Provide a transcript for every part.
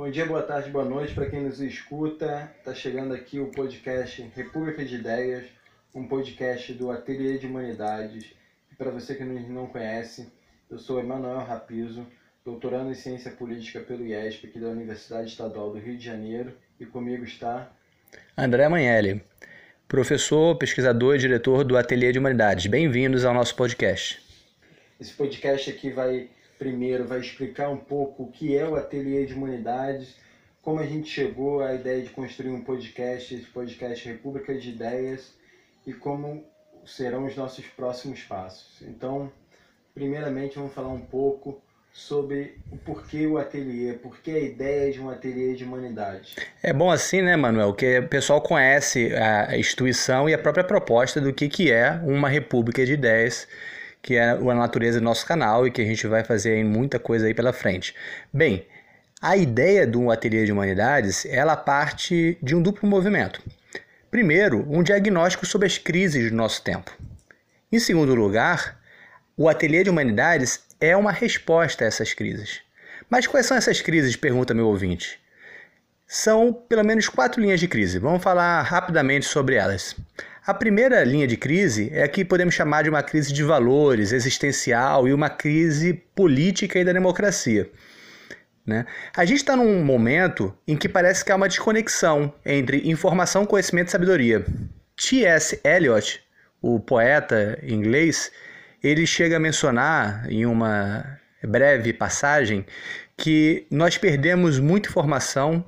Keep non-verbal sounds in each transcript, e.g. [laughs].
Bom dia, boa tarde, boa noite para quem nos escuta. Está chegando aqui o podcast República de Ideias, um podcast do Ateliê de Humanidades. E para você que não conhece, eu sou Emanuel Rapizo, doutorando em Ciência Política pelo IESP, aqui da Universidade Estadual do Rio de Janeiro, e comigo está André Manhelli, professor, pesquisador e diretor do Ateliê de Humanidades. Bem-vindos ao nosso podcast. Esse podcast aqui vai primeiro vai explicar um pouco o que é o Ateliê de Humanidades, como a gente chegou à ideia de construir um podcast, esse podcast República de Ideias, e como serão os nossos próximos passos. Então, primeiramente, vamos falar um pouco sobre o porquê o ateliê, porquê a ideia de um ateliê de humanidades. É bom assim, né, Manuel, que o pessoal conhece a instituição e a própria proposta do que, que é uma república de ideias que é a natureza do nosso canal e que a gente vai fazer muita coisa aí pela frente. Bem, a ideia do Ateliê de Humanidades, ela parte de um duplo movimento. Primeiro, um diagnóstico sobre as crises do nosso tempo. Em segundo lugar, o Ateliê de Humanidades é uma resposta a essas crises. Mas quais são essas crises? Pergunta meu ouvinte. São pelo menos quatro linhas de crise. Vamos falar rapidamente sobre elas. A primeira linha de crise é a que podemos chamar de uma crise de valores, existencial e uma crise política e da democracia. Né? A gente está num momento em que parece que há uma desconexão entre informação, conhecimento e sabedoria. T.S. Eliot, o poeta inglês, ele chega a mencionar em uma breve passagem que nós perdemos muita informação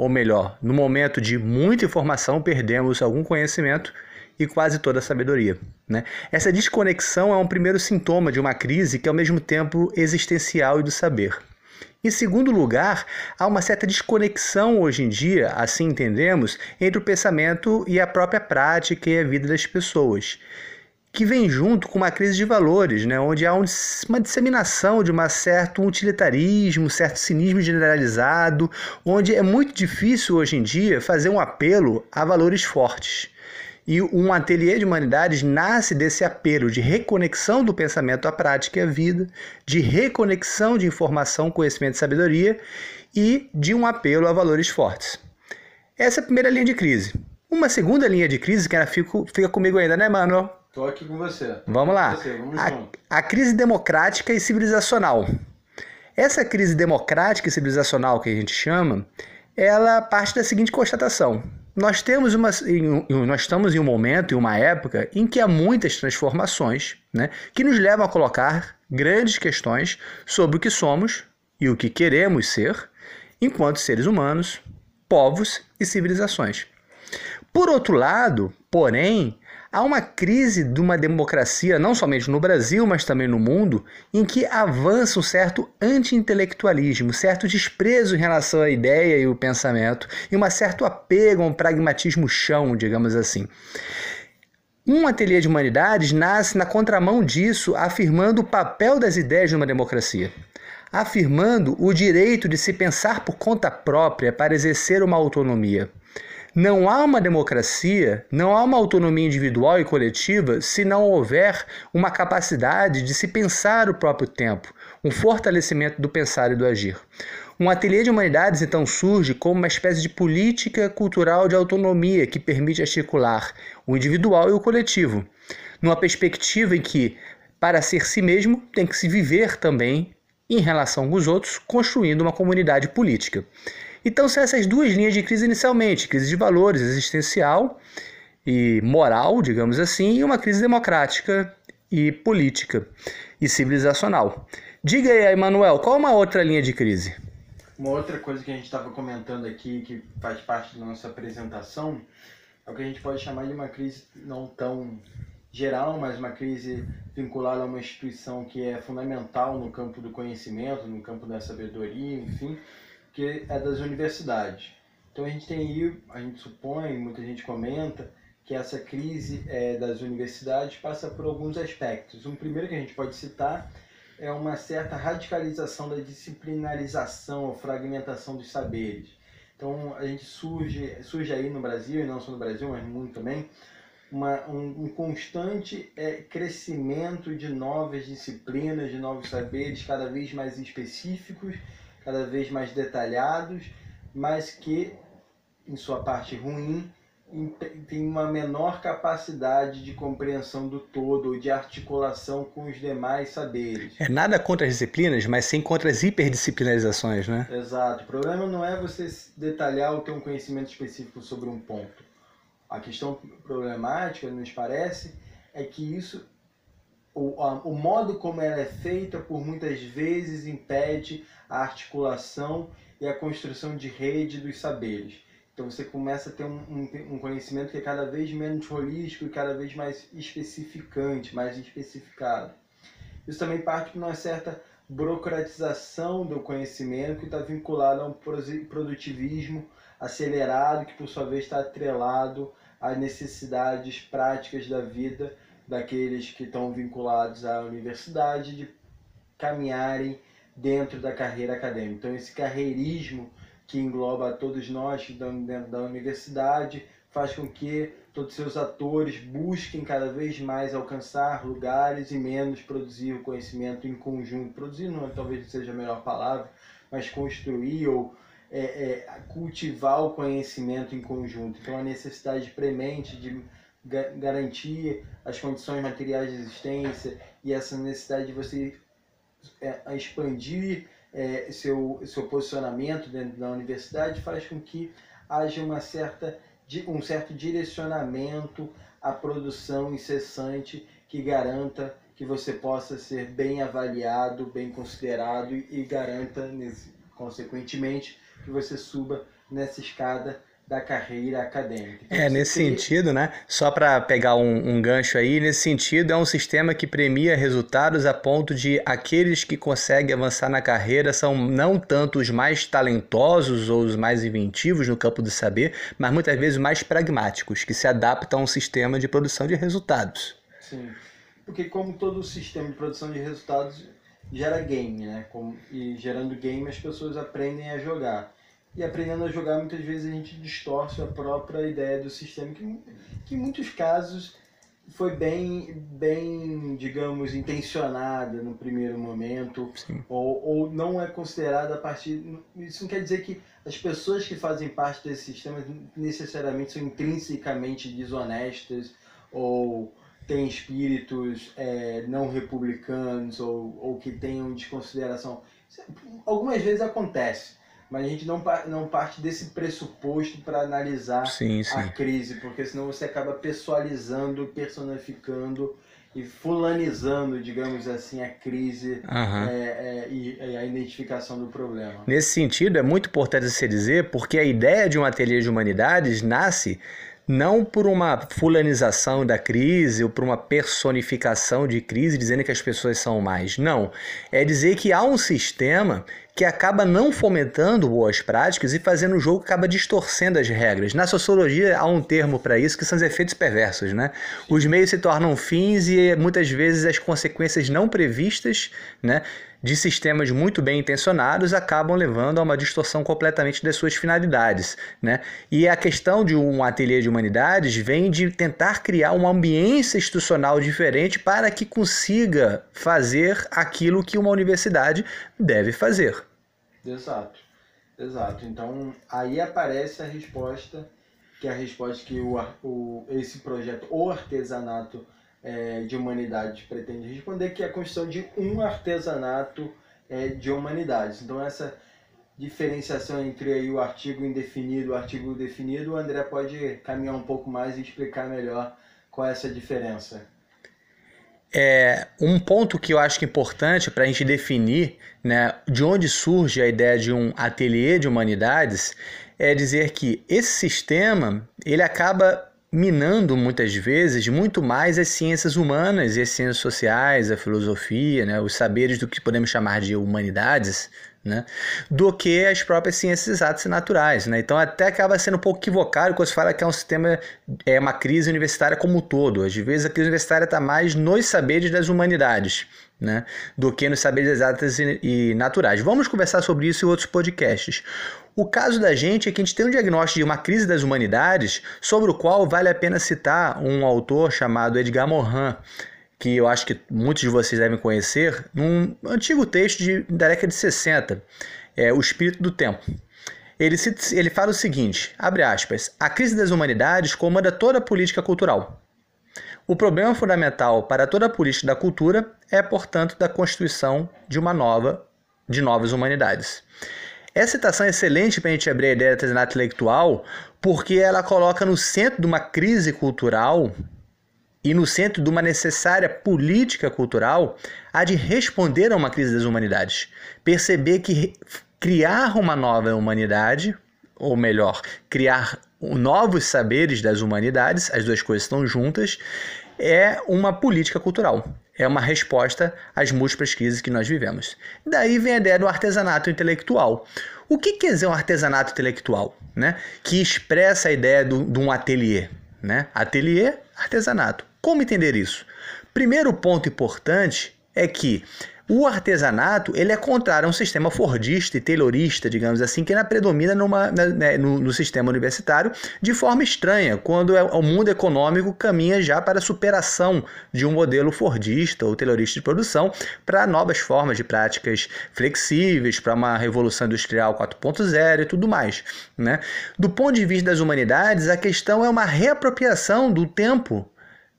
ou melhor, no momento de muita informação, perdemos algum conhecimento e quase toda a sabedoria. Né? Essa desconexão é um primeiro sintoma de uma crise que é ao mesmo tempo existencial e do saber. Em segundo lugar, há uma certa desconexão hoje em dia, assim entendemos, entre o pensamento e a própria prática e a vida das pessoas que vem junto com uma crise de valores, né, onde há um, uma disseminação de um certo utilitarismo, um certo cinismo generalizado, onde é muito difícil hoje em dia fazer um apelo a valores fortes. E um ateliê de humanidades nasce desse apelo de reconexão do pensamento à prática e à vida, de reconexão de informação, conhecimento e sabedoria e de um apelo a valores fortes. Essa é a primeira linha de crise. Uma segunda linha de crise, que fica, fica comigo ainda, né, Manuel? Estou aqui com você. Vamos lá. Você, vamos a, a crise democrática e civilizacional. Essa crise democrática e civilizacional que a gente chama, ela parte da seguinte constatação: nós temos uma, nós estamos em um momento, em uma época em que há muitas transformações, né, que nos levam a colocar grandes questões sobre o que somos e o que queremos ser, enquanto seres humanos, povos e civilizações. Por outro lado, porém, Há uma crise de uma democracia, não somente no Brasil, mas também no mundo, em que avança um certo anti-intelectualismo, certo desprezo em relação à ideia e o pensamento, e um certo apego a um pragmatismo chão, digamos assim. Um ateliê de humanidades nasce na contramão disso, afirmando o papel das ideias numa democracia afirmando o direito de se pensar por conta própria para exercer uma autonomia. Não há uma democracia, não há uma autonomia individual e coletiva se não houver uma capacidade de se pensar o próprio tempo, um fortalecimento do pensar e do agir. Um ateliê de humanidades então surge como uma espécie de política cultural de autonomia que permite articular o individual e o coletivo, numa perspectiva em que, para ser si mesmo, tem que se viver também em relação com os outros, construindo uma comunidade política. Então são essas duas linhas de crise inicialmente: crise de valores existencial e moral, digamos assim, e uma crise democrática e política e civilizacional. Diga aí, Emanuel, qual uma outra linha de crise? Uma outra coisa que a gente estava comentando aqui, que faz parte da nossa apresentação, é o que a gente pode chamar de uma crise não tão geral, mas uma crise vinculada a uma instituição que é fundamental no campo do conhecimento, no campo da sabedoria, enfim, que é das universidades. Então a gente tem aí, a gente supõe, muita gente comenta, que essa crise é, das universidades passa por alguns aspectos. Um primeiro que a gente pode citar é uma certa radicalização da disciplinarização ou fragmentação dos saberes. Então a gente surge, surge aí no Brasil, e não só no Brasil, mas mundo também, uma, um, um constante é, crescimento de novas disciplinas, de novos saberes cada vez mais específicos cada vez mais detalhados, mas que, em sua parte ruim, tem uma menor capacidade de compreensão do todo, de articulação com os demais saberes. É nada contra as disciplinas, mas sim contra as hiperdisciplinarizações, né? Exato. O problema não é você detalhar ou ter um conhecimento específico sobre um ponto. A questão problemática, nos parece, é que isso, o, a, o modo como ela é feita, por muitas vezes impede a articulação e a construção de rede dos saberes. Então você começa a ter um, um, um, conhecimento que é cada vez menos holístico e cada vez mais especificante, mais especificado. Isso também parte de uma certa burocratização do conhecimento que está vinculado a um produtivismo acelerado, que por sua vez está atrelado às necessidades práticas da vida daqueles que estão vinculados à universidade de caminharem dentro da carreira acadêmica. Então esse carreirismo que engloba todos nós dentro da universidade, faz com que todos seus atores busquem cada vez mais alcançar lugares e menos produzir o conhecimento em conjunto. Produzir não talvez seja a melhor palavra, mas construir ou é, é, cultivar o conhecimento em conjunto. Então a necessidade premente de garantir as condições materiais de existência e essa necessidade de você é, expandir é, seu, seu posicionamento dentro da universidade faz com que haja uma certa, um certo direcionamento à produção incessante que garanta que você possa ser bem avaliado, bem considerado e garanta, consequentemente, que você suba nessa escada da carreira acadêmica. É, nesse sentido, né? Só para pegar um, um, gancho aí, nesse sentido, é um sistema que premia resultados a ponto de aqueles que conseguem avançar na carreira são não tanto os mais talentosos ou os mais inventivos no campo do saber, mas muitas vezes mais pragmáticos, que se adaptam a um sistema de produção de resultados. Sim, porque como todo sistema de produção de resultados gera game, né? E gerando game as pessoas aprendem a jogar e aprendendo a jogar, muitas vezes a gente distorce a própria ideia do sistema, que, que em muitos casos foi bem, bem, digamos, intencionada no primeiro momento, ou, ou não é considerada a partir. Isso não quer dizer que as pessoas que fazem parte desse sistema necessariamente são intrinsecamente desonestas ou têm espíritos é, não republicanos ou, ou que tenham desconsideração. Algumas vezes acontece, mas a gente não, não parte desse pressuposto para analisar sim, sim. a crise, porque senão você acaba pessoalizando, personificando e fulanizando, digamos assim, a crise uhum. é, é, e, e, a identificação do problema. Nesse sentido, é muito importante se dizer, porque a ideia de um ateliê de humanidades nasce não por uma fulanização da crise ou por uma personificação de crise, dizendo que as pessoas são mais. Não. É dizer que há um sistema que acaba não fomentando boas práticas e fazendo o jogo acaba distorcendo as regras. Na sociologia há um termo para isso que são os efeitos perversos, né? Os meios se tornam fins e muitas vezes as consequências não previstas, né, de sistemas muito bem intencionados acabam levando a uma distorção completamente das suas finalidades, né? E a questão de um ateliê de humanidades vem de tentar criar uma ambiência institucional diferente para que consiga fazer aquilo que uma universidade deve fazer. Exato, exato. Então aí aparece a resposta, que é a resposta que o, o, esse projeto, o artesanato é, de humanidades, pretende responder, que é a construção de um artesanato é, de humanidades. Então essa diferenciação entre aí o artigo indefinido e o artigo definido, o André pode caminhar um pouco mais e explicar melhor qual é essa diferença. É, um ponto que eu acho que é importante para a gente definir né, de onde surge a ideia de um ateliê de humanidades é dizer que esse sistema ele acaba minando muitas vezes muito mais as ciências humanas e as ciências sociais, a filosofia, né, os saberes do que podemos chamar de humanidades, né, do que as próprias ciências exatas e naturais. Né? Então até acaba sendo um pouco equivocado quando se fala que é um sistema, é uma crise universitária como um todo. Às vezes a crise universitária está mais nos saberes das humanidades. Né, do que nos saberes exatos e, e naturais. Vamos conversar sobre isso em outros podcasts. O caso da gente é que a gente tem um diagnóstico de uma crise das humanidades, sobre o qual vale a pena citar um autor chamado Edgar Morin, que eu acho que muitos de vocês devem conhecer, num antigo texto de, da década de 60. é O Espírito do Tempo. Ele, se, ele fala o seguinte, abre aspas, a crise das humanidades comanda toda a política cultural. O problema fundamental para toda a política da cultura é, portanto, da constituição de uma nova, de novas humanidades. Essa citação é excelente para a gente abrir a ideia da artesanato intelectual, porque ela coloca no centro de uma crise cultural e no centro de uma necessária política cultural a de responder a uma crise das humanidades. Perceber que criar uma nova humanidade, ou melhor, criar novos saberes das humanidades, as duas coisas estão juntas, é uma política cultural. É uma resposta às múltiplas crises que nós vivemos. Daí vem a ideia do artesanato intelectual. O que quer dizer um artesanato intelectual? Né? Que expressa a ideia do, de um ateliê. Né? Ateliê, artesanato. Como entender isso? Primeiro ponto importante é que o artesanato ele é contrário a um sistema fordista e taylorista, digamos assim, que predomina numa, né, no, no, sistema universitário de forma estranha, quando é, o mundo econômico caminha já para a superação de um modelo fordista ou taylorista de produção para novas formas de práticas flexíveis, para uma revolução industrial 4.0 e tudo mais. Né? Do ponto de vista das humanidades, a questão é uma reapropriação do tempo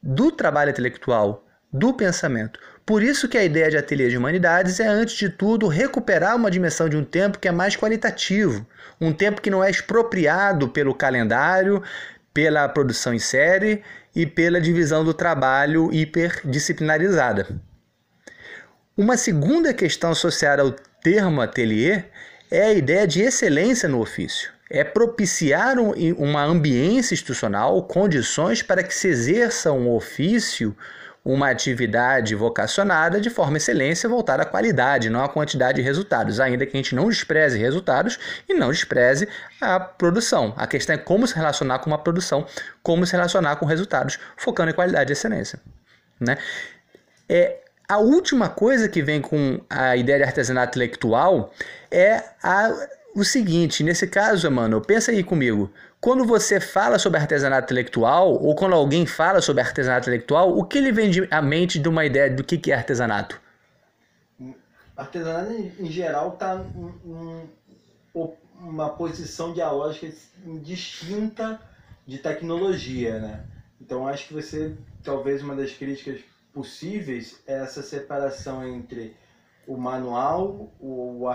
do trabalho intelectual, do pensamento. Por isso que a ideia de ateliê de humanidades é, antes de tudo, recuperar uma dimensão de um tempo que é mais qualitativo, um tempo que não é expropriado pelo calendário, pela produção em série e pela divisão do trabalho hiperdisciplinarizada. Uma segunda questão associada ao termo ateliê é a ideia de excelência no ofício. É propiciar uma ambiência institucional, condições para que se exerça um ofício uma atividade vocacionada de forma excelência voltada à qualidade, não à quantidade de resultados, ainda que a gente não despreze resultados e não despreze a produção. A questão é como se relacionar com uma produção, como se relacionar com resultados, focando em qualidade e excelência. Né? É, a última coisa que vem com a ideia de artesanato intelectual é a, o seguinte, nesse caso, mano, pensa aí comigo. Quando você fala sobre artesanato intelectual, ou quando alguém fala sobre artesanato intelectual, o que ele vem à mente de uma ideia do que é artesanato? Artesanato, em geral, está em uma posição dialógica distinta de tecnologia, né? Então, acho que você, talvez uma das críticas possíveis é essa separação entre o manual, o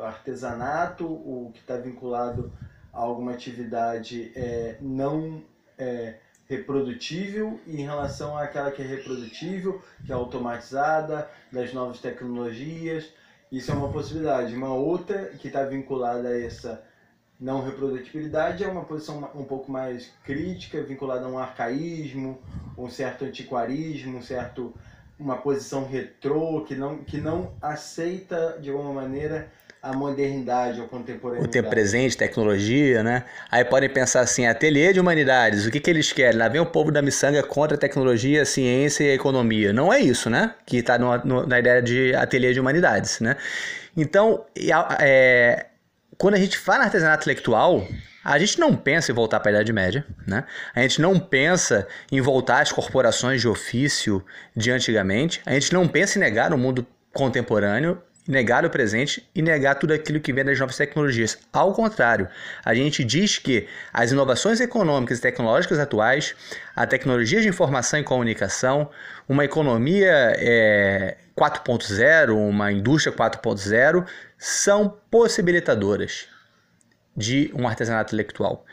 artesanato, o que está vinculado alguma atividade é, não é, reprodutível e em relação àquela que é reprodutível, que é automatizada, das novas tecnologias. Isso é uma possibilidade. Uma outra que está vinculada a essa não reprodutibilidade é uma posição um pouco mais crítica, vinculada a um arcaísmo, um certo antiquarismo, um certo uma posição retrô que não que não aceita de alguma maneira a modernidade, o contemporâneo. O tempo presente, tecnologia, né? Aí podem pensar assim, ateliê de humanidades, o que, que eles querem? Lá vem o povo da miçanga contra a tecnologia, a ciência e a economia. Não é isso, né? Que está na ideia de ateliê de humanidades, né? Então, é, quando a gente fala artesanato intelectual, a gente não pensa em voltar para a Idade Média, né? A gente não pensa em voltar às corporações de ofício de antigamente. A gente não pensa em negar o mundo contemporâneo negar o presente e negar tudo aquilo que vem das novas tecnologias. Ao contrário, a gente diz que as inovações econômicas e tecnológicas atuais, a tecnologia de informação e comunicação, uma economia é, 4.0, uma indústria 4.0, são possibilitadoras de um artesanato intelectual.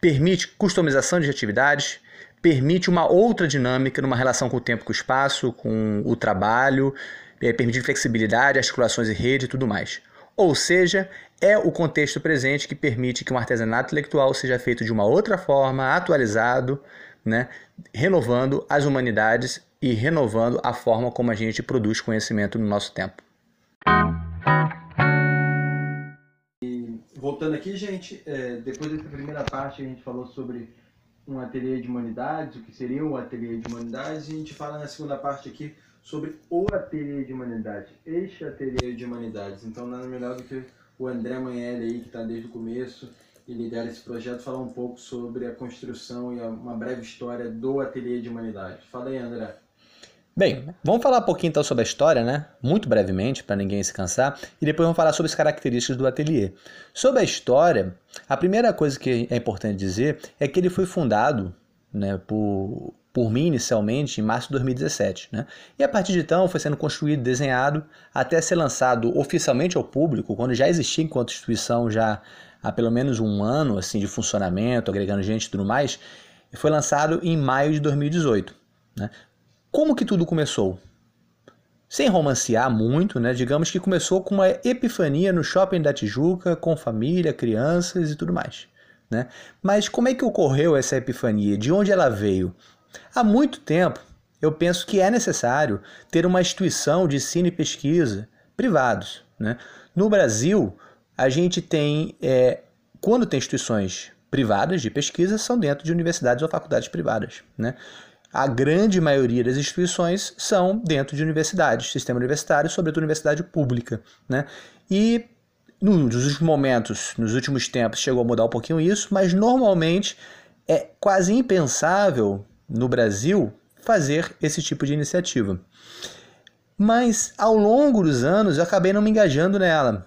Permite customização de atividades, permite uma outra dinâmica numa relação com o tempo com o espaço, com o trabalho, é, permitir flexibilidade, articulações em rede e tudo mais. Ou seja, é o contexto presente que permite que um artesanato intelectual seja feito de uma outra forma, atualizado, né, renovando as humanidades e renovando a forma como a gente produz conhecimento no nosso tempo. Voltando aqui, gente, é, depois dessa primeira parte a gente falou sobre um ateliê de humanidades, o que seria um ateliê de humanidades, e a gente fala na segunda parte aqui sobre o ateliê de humanidade, este ateliê de humanidades. Então nada melhor do que o André Manelli aí, que está desde o começo e lidera esse projeto, falar um pouco sobre a construção e uma breve história do ateliê de humanidade. Fala aí, André. Bem, vamos falar um pouquinho então sobre a história, né? Muito brevemente, para ninguém se cansar, e depois vamos falar sobre as características do ateliê. Sobre a história, a primeira coisa que é importante dizer é que ele foi fundado né, por, por mim inicialmente em março de 2017. Né? E a partir de então foi sendo construído, desenhado, até ser lançado oficialmente ao público, quando já existia enquanto instituição já há pelo menos um ano assim de funcionamento, agregando gente e tudo mais, e foi lançado em maio de 2018. Né? Como que tudo começou? Sem romancear muito, né? digamos que começou com uma epifania no shopping da Tijuca, com família, crianças e tudo mais. Né? Mas como é que ocorreu essa epifania? De onde ela veio? Há muito tempo, eu penso que é necessário ter uma instituição de ensino e pesquisa privados. Né? No Brasil, a gente tem, é, quando tem instituições privadas de pesquisa, são dentro de universidades ou faculdades privadas. Né? A grande maioria das instituições são dentro de universidades, sistema universitário, sobretudo universidade pública. Né? E nos últimos momentos, nos últimos tempos, chegou a mudar um pouquinho isso, mas normalmente é quase impensável no Brasil fazer esse tipo de iniciativa. Mas ao longo dos anos eu acabei não me engajando nela.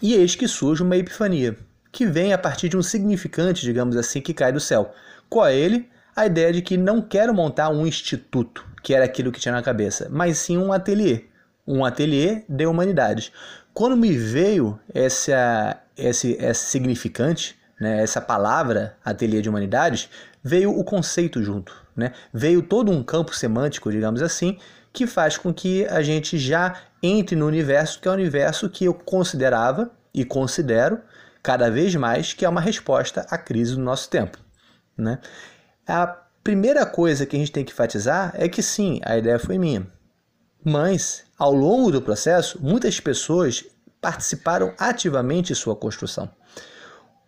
E eis que surge uma epifania, que vem a partir de um significante, digamos assim, que cai do céu. Qual é ele? A ideia de que não quero montar um instituto, que era aquilo que tinha na cabeça, mas sim um ateliê. Um ateliê de humanidades. Quando me veio essa, esse, esse significante, né, essa palavra ateliê de humanidades, veio o conceito junto. Né? Veio todo um campo semântico, digamos assim, que faz com que a gente já entre no universo que é o universo que eu considerava e considero cada vez mais que é uma resposta à crise do nosso tempo. Né? A primeira coisa que a gente tem que enfatizar é que sim, a ideia foi minha. Mas, ao longo do processo, muitas pessoas participaram ativamente de sua construção.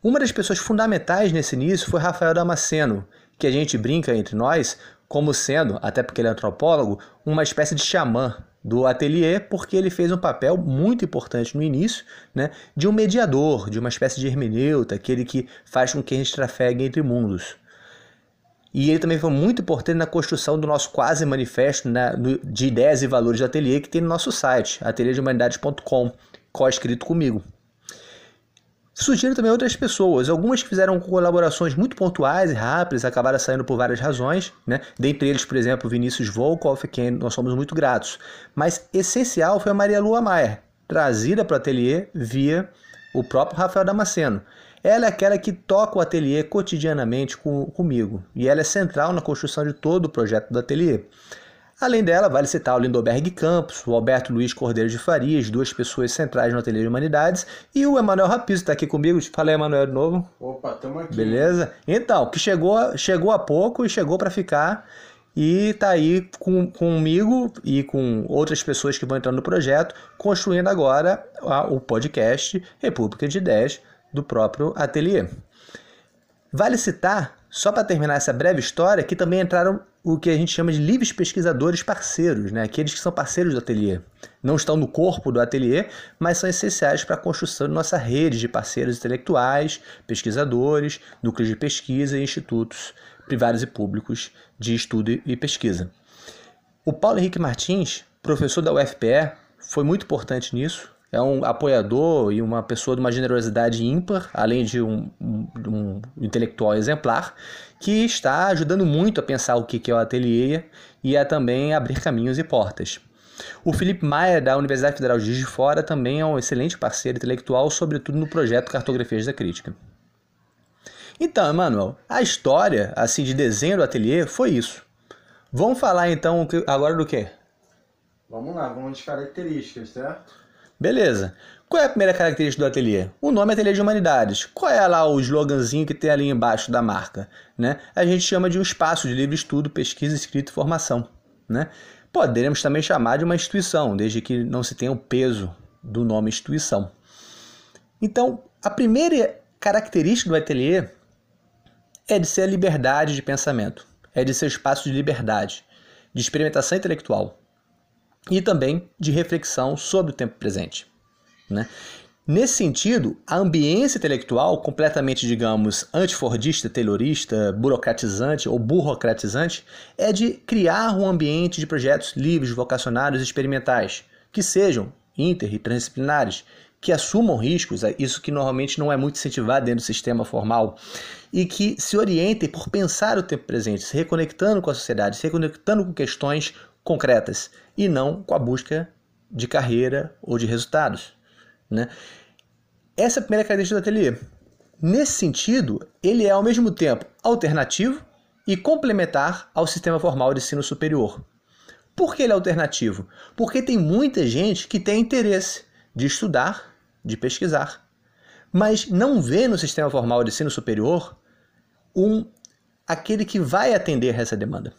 Uma das pessoas fundamentais nesse início foi Rafael Damasceno, que a gente brinca entre nós como sendo, até porque ele é antropólogo, uma espécie de xamã do ateliê, porque ele fez um papel muito importante no início, né, de um mediador, de uma espécie de hermeneuta, aquele que faz com que a gente trafegue entre mundos. E ele também foi muito importante na construção do nosso quase manifesto né, de ideias e valores do ateliê que tem no nosso site, ateliêdehumanidades.com, co-escrito comigo. Surgiram também outras pessoas, algumas que fizeram colaborações muito pontuais e rápidas, acabaram saindo por várias razões, né? dentre eles, por exemplo, Vinícius Volkov, a quem nós somos muito gratos. Mas essencial foi a Maria Lua Maier, trazida para o ateliê via o próprio Rafael Damasceno. Ela é aquela que toca o ateliê cotidianamente com, comigo, e ela é central na construção de todo o projeto do ateliê. Além dela, vale citar o Lindoberg Campos, o Alberto Luiz Cordeiro de Farias, duas pessoas centrais no Ateliê de Humanidades, e o Emanuel Rapizo está aqui comigo. Fala aí, Emanuel, de novo. Opa, estamos aqui. Beleza? Então, que chegou, chegou há pouco e chegou para ficar e está aí com, comigo e com outras pessoas que vão entrando no projeto, construindo agora a, o podcast República de Ideias do próprio ateliê. Vale citar, só para terminar essa breve história, que também entraram o que a gente chama de livres pesquisadores parceiros, né? aqueles que são parceiros do ateliê. Não estão no corpo do ateliê, mas são essenciais para a construção de nossa rede de parceiros intelectuais, pesquisadores, núcleos de pesquisa e institutos privados e públicos de estudo e pesquisa. O Paulo Henrique Martins, professor da UFPE, foi muito importante nisso é um apoiador e uma pessoa de uma generosidade ímpar, além de um, um, um, intelectual exemplar, que está ajudando muito a pensar o que é o ateliê e a também abrir caminhos e portas. O Felipe Maia, da Universidade Federal de Juiz de Fora, também é um excelente parceiro intelectual, sobretudo no projeto Cartografias da Crítica. Então, Emanuel, a história assim de desenho do ateliê foi isso. Vamos falar então agora do quê? Vamos lá, vamos de características, certo? Beleza. Qual é a primeira característica do ateliê? O nome é Ateliê de Humanidades. Qual é lá o sloganzinho que tem ali embaixo da marca? Né? A gente chama de um espaço de livre estudo, pesquisa, escrita e formação. Né? Poderemos também chamar de uma instituição, desde que não se tenha o peso do nome instituição. Então, a primeira característica do ateliê é de ser a liberdade de pensamento, é de ser espaço de liberdade, de experimentação intelectual, e também de reflexão sobre o tempo presente. Né? Nesse sentido, a ambiência intelectual, completamente, digamos, antifordista, taylorista, burocratizante ou burocratizante, é de criar um ambiente de projetos livres, vocacionários e experimentais, que sejam inter e transdisciplinares, que assumam riscos, é isso que normalmente não é muito incentivado dentro do sistema formal, e que se orientem por pensar o tempo presente, se reconectando com a sociedade, se reconectando com questões concretas, e não com a busca de carreira ou de resultados. Né? Essa é a primeira característica do ateliê. Nesse sentido, ele é ao mesmo tempo alternativo e complementar ao sistema formal de ensino superior. Por que ele é alternativo? Porque tem muita gente que tem interesse de estudar, de pesquisar, mas não vê no sistema formal de ensino superior um aquele que vai atender essa demanda.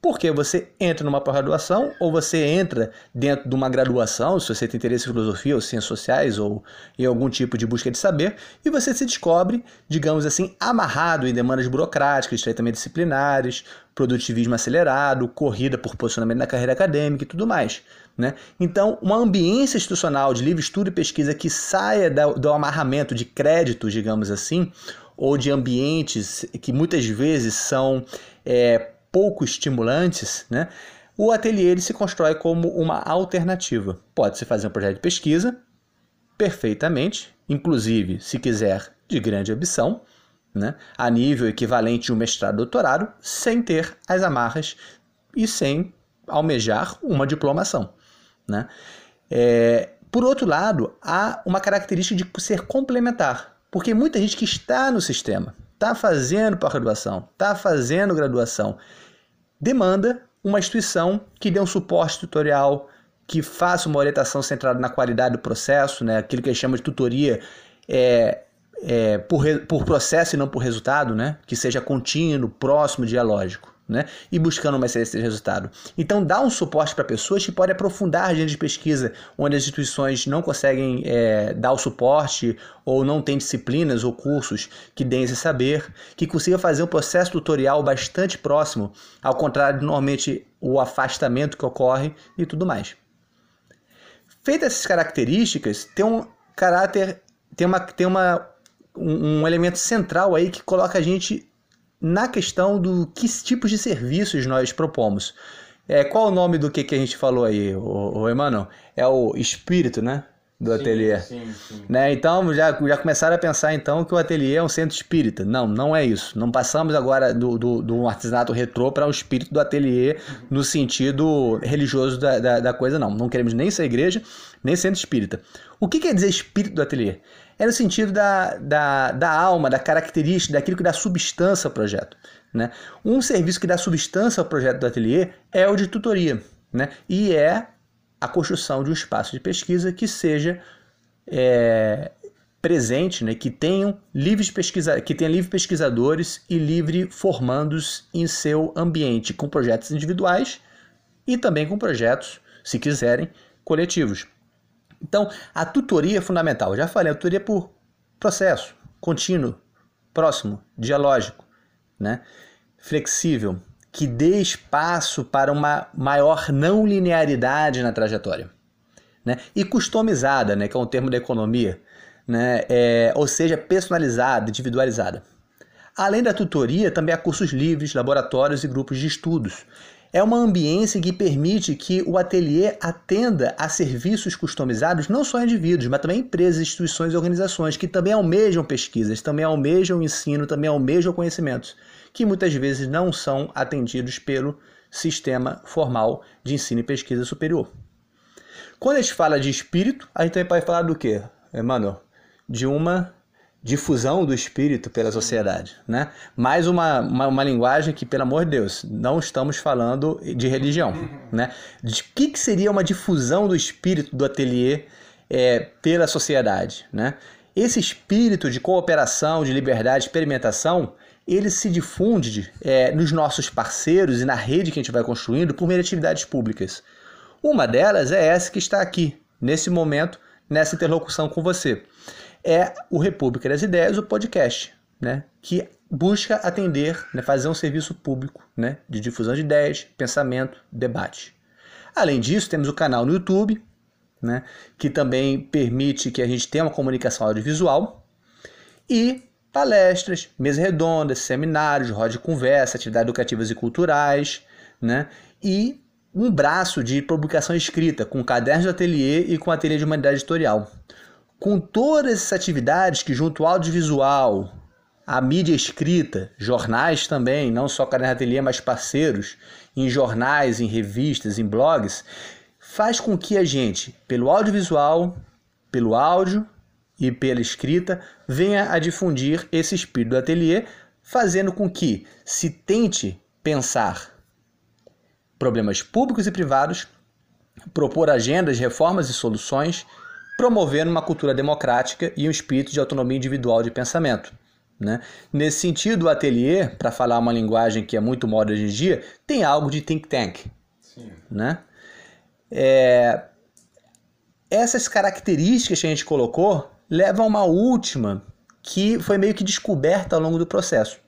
Porque você entra numa pós-graduação ou você entra dentro de uma graduação, se você tem interesse em filosofia ou ciências sociais ou em algum tipo de busca de saber, e você se descobre, digamos assim, amarrado em demandas burocráticas, estreitamente disciplinares, produtivismo acelerado, corrida por posicionamento na carreira acadêmica e tudo mais. Né? Então, uma ambiência institucional de livre estudo e pesquisa que saia do amarramento de créditos, digamos assim, ou de ambientes que muitas vezes são é, pouco estimulantes, né, o ateliê ele se constrói como uma alternativa. Pode-se fazer um projeto de pesquisa perfeitamente, inclusive, se quiser, de grande ambição, né, a nível equivalente de um mestrado doutorado, sem ter as amarras e sem almejar uma diplomação. Né? É, por outro lado, há uma característica de ser complementar, porque muita gente que está no sistema, está fazendo pós-graduação, está fazendo graduação, demanda uma instituição que dê um suporte tutorial, que faça uma orientação centrada na qualidade do processo, né? aquilo que chama de tutoria é, é, por, por processo e não por resultado, né? que seja contínuo, próximo, dialógico né? e buscando uma excelência de resultado. Então, dá um suporte para pessoas que podem aprofundar a de pesquisa, onde as instituições não conseguem é, dar o suporte ou não têm disciplinas ou cursos que deem esse saber, que consiga fazer um processo tutorial bastante próximo, ao contrário normalmente o afastamento que ocorre e tudo mais. Feitas essas características, tem um caráter, tem uma, tem uma um, um elemento central aí que coloca a gente na questão do que tipos de serviços nós propomos. É, qual o nome do que, que a gente falou aí, o, o Emmanuel? É o espírito, né? Do sim, ateliê. Sim, sim. Né? Então já, já começaram a pensar então que o ateliê é um centro espírita. Não, não é isso. Não passamos agora do, do, do artesanato retrô para o espírito do ateliê uhum. no sentido religioso da, da, da, coisa, não. Não queremos nem ser igreja, nem centro espírita. O que quer dizer espírito do ateliê? É no sentido da, da, da alma, da característica, daquilo que dá substância ao projeto. Né? Um serviço que dá substância ao projeto do ateliê é o de tutoria, né? e é a construção de um espaço de pesquisa que seja é, presente, né? que tenham livres pesquisa, que tenha livre pesquisadores e livre formandos em seu ambiente, com projetos individuais e também com projetos, se quiserem, coletivos. Então, a tutoria é fundamental. Já falei, a tutoria é por processo, contínuo, próximo, dialógico, né? flexível, que dê espaço para uma maior não linearidade na trajetória. Né? E customizada, né? que é um termo da economia, né? É, ou seja, personalizada, individualizada. Além da tutoria, também há cursos livres, laboratórios e grupos de estudos é uma ambiência que permite que o ateliê atenda a serviços customizados não só a indivíduos, mas também empresas, instituições e organizações que também almejam pesquisas, também almejam ensino, também almejam conhecimentos, que muitas vezes não são atendidos pelo sistema formal de ensino e pesquisa superior. Quando a gente fala de espírito, a gente também pode falar do quê, Emmanuel? De uma difusão do espírito pela sociedade, né? Mais uma, uma, uma, linguagem que, pelo amor de Deus, não estamos falando de religião, né? De que, que seria uma difusão do espírito do ateliê é, pela sociedade, né? Esse espírito de cooperação, de liberdade, de experimentação, ele se difunde é, nos nossos parceiros e na rede que a gente vai construindo por meio de atividades públicas. Uma delas é essa que está aqui, nesse momento, nessa interlocução com você é o República das Ideias, o podcast, né? que busca atender, né, fazer um serviço público né, de difusão de ideias, pensamento, debate. Além disso, temos o canal no YouTube, né, que também permite que a gente tenha uma comunicação audiovisual, e palestras, mesas redondas, seminários, roda de conversa, atividades educativas e culturais, né, e um braço de publicação escrita, com cadernos de ateliê e com ateliê de humanidade editorial. Com todas essas atividades que junto ao audiovisual, a mídia escrita, jornais também, não só caderno de ateliê, mas parceiros, em jornais, em revistas, em blogs, faz com que a gente, pelo audiovisual, pelo áudio e pela escrita, venha a difundir esse espírito do ateliê, fazendo com que se tente pensar problemas públicos e privados, propor agendas, reformas e soluções, promovendo uma cultura democrática e um espírito de autonomia individual de pensamento. Né? Nesse sentido, o ateliê, para falar uma linguagem que é muito moda hoje em dia, tem algo de think tank. Sim. Né? É... Essas características que a gente colocou levam a uma última que foi meio que descoberta ao longo do processo.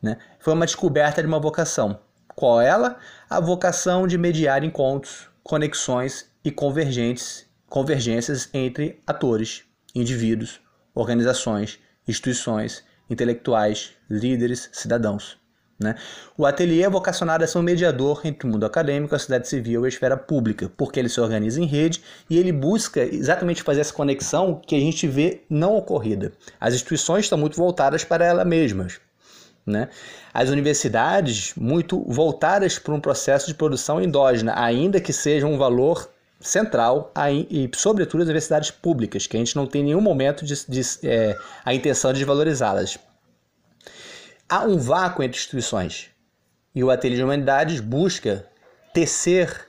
Né? Foi uma descoberta de uma vocação. Qual ela? A vocação de mediar encontros, conexões e convergentes, convergências entre atores, indivíduos, organizações, instituições, intelectuais, líderes, cidadãos. Né? O ateliê é vocacionado a ser um mediador entre o mundo acadêmico, a sociedade civil e a esfera pública, porque ele se organiza em rede e ele busca exatamente fazer essa conexão que a gente vê não ocorrida. As instituições estão muito voltadas para elas mesmas. Né? As universidades, muito voltadas para um processo de produção endógena, ainda que seja um valor central e, sobretudo, as universidades públicas, que a gente não tem nenhum momento de, de é, a intenção de desvalorizá-las. Há um vácuo entre instituições e o Ateliê de Humanidades busca tecer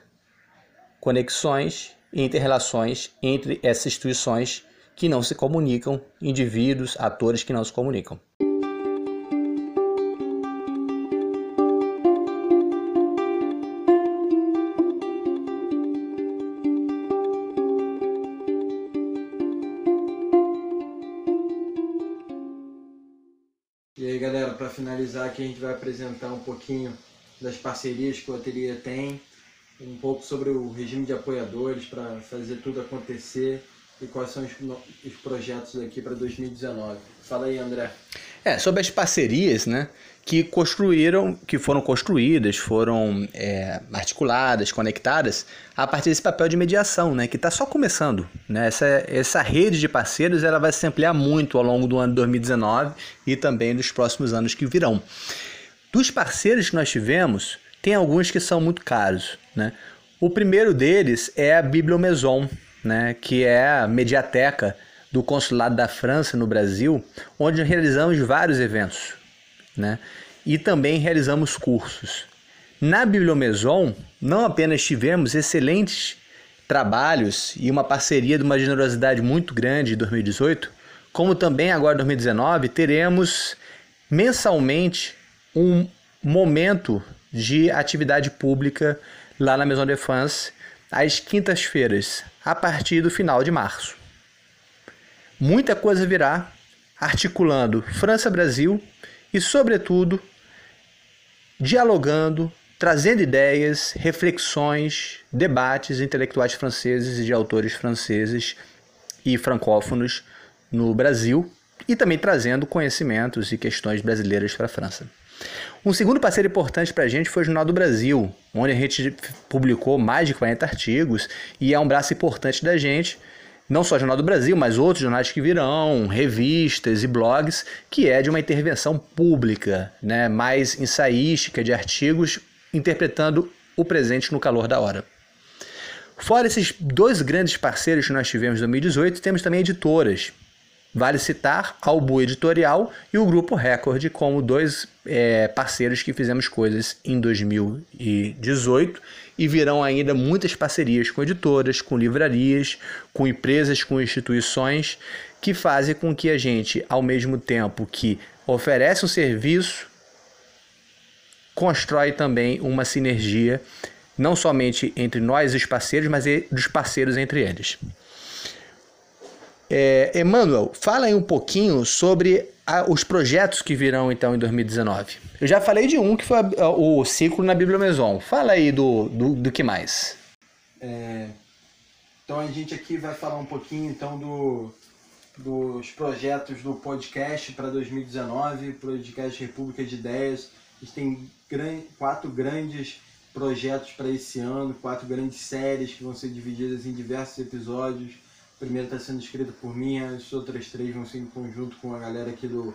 conexões e interrelações entre essas instituições que não se comunicam, indivíduos, atores que não se comunicam. Aqui, a gente vai apresentar um pouquinho das parcerias que o Ateliê tem, um pouco sobre o regime de apoiadores para fazer tudo acontecer e quais são os, os projetos aqui para 2019. Fala aí, André. É, sobre as parcerias, né, que construíram, que foram construídas, foram é, articuladas, conectadas a partir desse papel de mediação, né, que está só começando, né, essa, essa rede de parceiros, ela vai se ampliar muito ao longo do ano de 2019 e também dos próximos anos que virão. Dos parceiros que nós tivemos, tem alguns que são muito caros, né. O primeiro deles é a Bibliomaison, né, que é a mediateca do Consulado da França no Brasil, onde realizamos vários eventos, né? E também realizamos cursos. Na Bibliomaison, não apenas tivemos excelentes trabalhos e uma parceria de uma generosidade muito grande em 2018, como também agora em 2019 teremos mensalmente um momento de atividade pública lá na Maison de France às quintas-feiras, a partir do final de março. Muita coisa virá articulando França-Brasil e, sobretudo, dialogando, trazendo ideias, reflexões, debates intelectuais franceses e de autores franceses e francófonos no Brasil e também trazendo conhecimentos e questões brasileiras para a França. Um segundo parceiro importante para a gente foi o Jornal do Brasil, onde a gente publicou mais de 40 artigos e é um braço importante da gente, não só Jornal do Brasil, mas outros jornais que virão, revistas e blogs, que é de uma intervenção pública, né, mais ensaística de artigos interpretando o presente no calor da hora. Fora esses dois grandes parceiros que nós tivemos em 2018, temos também editoras, Vale citar Albu Editorial e o Grupo Record como dois é, parceiros que fizemos coisas em 2018 e virão ainda muitas parcerias com editoras, com livrarias, com empresas, com instituições que fazem com que a gente, ao mesmo tempo que oferece um serviço, constrói também uma sinergia não somente entre nós e os parceiros, mas dos parceiros entre eles. É, Emanuel, fala aí um pouquinho sobre a, os projetos que virão então em 2019. Eu já falei de um que foi a, o ciclo na Bíblia Maison. Fala aí do, do, do que mais. É, Então a gente aqui vai falar um pouquinho então do, dos projetos do podcast para 2019, podcast República de Ideias. A gente tem gran, quatro grandes projetos para esse ano, quatro grandes séries que vão ser divididas em diversos episódios. O primeiro está sendo escrito por mim, as outras três vão ser em conjunto com a galera aqui do,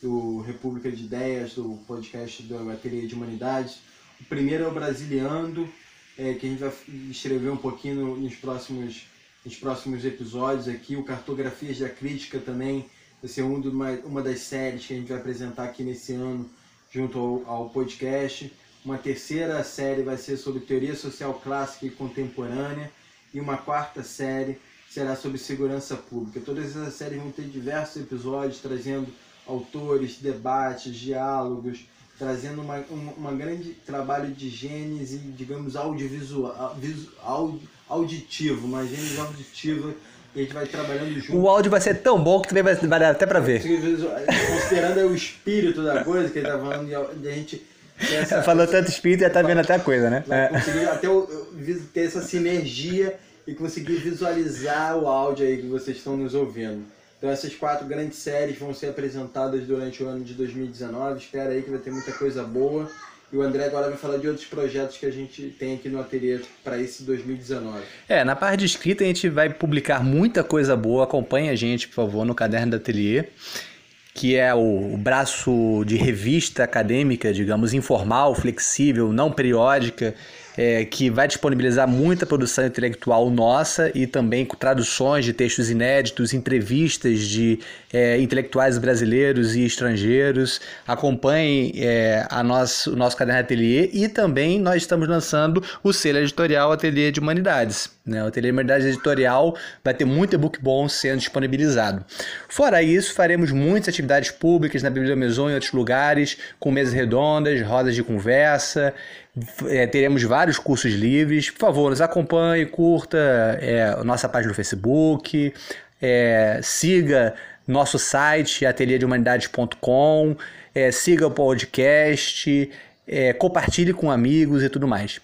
do República de Ideias, do podcast do Ateliê de Humanidades. O primeiro é o Brasiliando, é, que a gente vai escrever um pouquinho nos próximos, nos próximos episódios aqui. O Cartografias da Crítica também vai ser um uma, uma das séries que a gente vai apresentar aqui nesse ano, junto ao, ao podcast. Uma terceira série vai ser sobre teoria social clássica e contemporânea. E uma quarta série será sobre segurança pública. Todas essas séries vão ter diversos episódios trazendo autores, debates, diálogos, trazendo uma, um uma grande trabalho de gênese, digamos, audiovisual, aud, auditivo, uma gênese auditiva que a gente vai trabalhando junto. O áudio vai ser tão bom que também vai, vai dar até para ver. Considerando o espírito da coisa que ele tá falando, de a gente essa, [laughs] Falou tanto espírito já tá vendo até a coisa, né? É. Conseguir até ter essa sinergia e conseguir visualizar o áudio aí que vocês estão nos ouvindo. Então essas quatro grandes séries vão ser apresentadas durante o ano de 2019. Espera aí que vai ter muita coisa boa. E o André agora vai falar de outros projetos que a gente tem aqui no ateliê para esse 2019. É, na parte de escrita a gente vai publicar muita coisa boa. Acompanhe a gente, por favor, no caderno do ateliê, que é o braço de revista acadêmica, digamos, informal, flexível, não periódica é, que vai disponibilizar muita produção intelectual nossa e também traduções de textos inéditos, entrevistas de é, intelectuais brasileiros e estrangeiros. Acompanhem é, a nosso, o nosso caderno Ateliê e também nós estamos lançando o selo editorial Ateliê de Humanidades. Né? O Ateliê de Humanidades Editorial vai ter muito e-book bom sendo disponibilizado. Fora isso, faremos muitas atividades públicas na Bíblia Maison e outros lugares, com mesas redondas, rodas de conversa, é, teremos vários cursos livres. Por favor, nos acompanhe, curta é, nossa página no Facebook, é, siga nosso site ateliêdehumanidades.com, é, siga o podcast, é, compartilhe com amigos e tudo mais.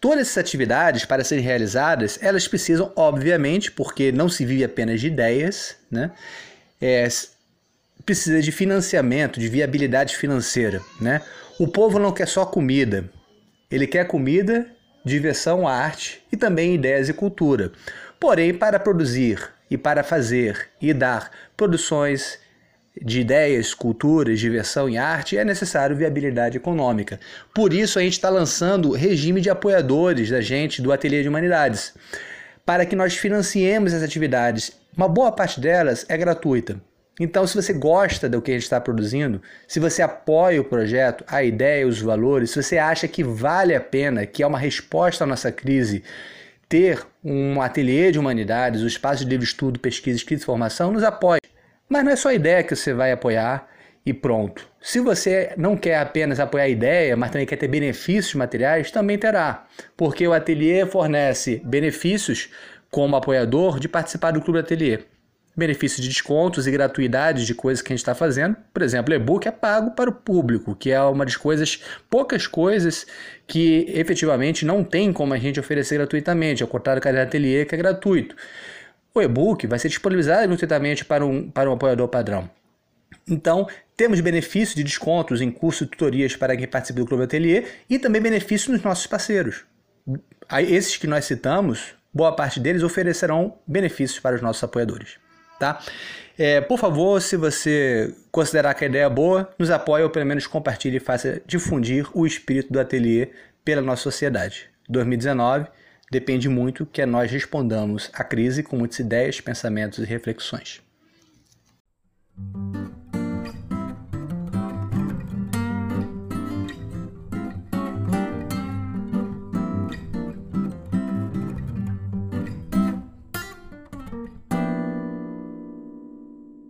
Todas essas atividades, para serem realizadas, elas precisam, obviamente, porque não se vive apenas de ideias, né? É, precisa de financiamento, de viabilidade financeira, né? O povo não quer só comida, ele quer comida, diversão, arte e também ideias e cultura. Porém, para produzir e para fazer e dar produções de ideias, culturas, diversão e arte, é necessário viabilidade econômica. Por isso, a gente está lançando regime de apoiadores da gente do Ateliê de Humanidades, para que nós financiemos essas atividades. Uma boa parte delas é gratuita. Então, se você gosta do que a gente está produzindo, se você apoia o projeto, a ideia, os valores, se você acha que vale a pena, que é uma resposta à nossa crise, ter um ateliê de humanidades, um espaço de livre estudo, pesquisa, escrita e formação, nos apoie. Mas não é só a ideia que você vai apoiar e pronto. Se você não quer apenas apoiar a ideia, mas também quer ter benefícios materiais, também terá, porque o ateliê fornece benefícios como apoiador de participar do Clube Ateliê benefício de descontos e gratuidades de coisas que a gente está fazendo. Por exemplo, e-book é pago para o público, que é uma das coisas, poucas coisas que efetivamente não tem como a gente oferecer gratuitamente, cortar o caderno ateliê que é gratuito. O e-book vai ser disponibilizado gratuitamente para um, para um apoiador padrão. Então, temos benefícios de descontos em cursos e tutorias para quem participa do Clube Ateliê e também benefícios nos nossos parceiros. Esses que nós citamos, boa parte deles oferecerão benefícios para os nossos apoiadores tá? É, por favor, se você considerar que a ideia é boa, nos apoie ou pelo menos compartilhe e faça difundir o espírito do ateliê pela nossa sociedade. 2019 depende muito que nós respondamos à crise com muitas ideias, pensamentos e reflexões.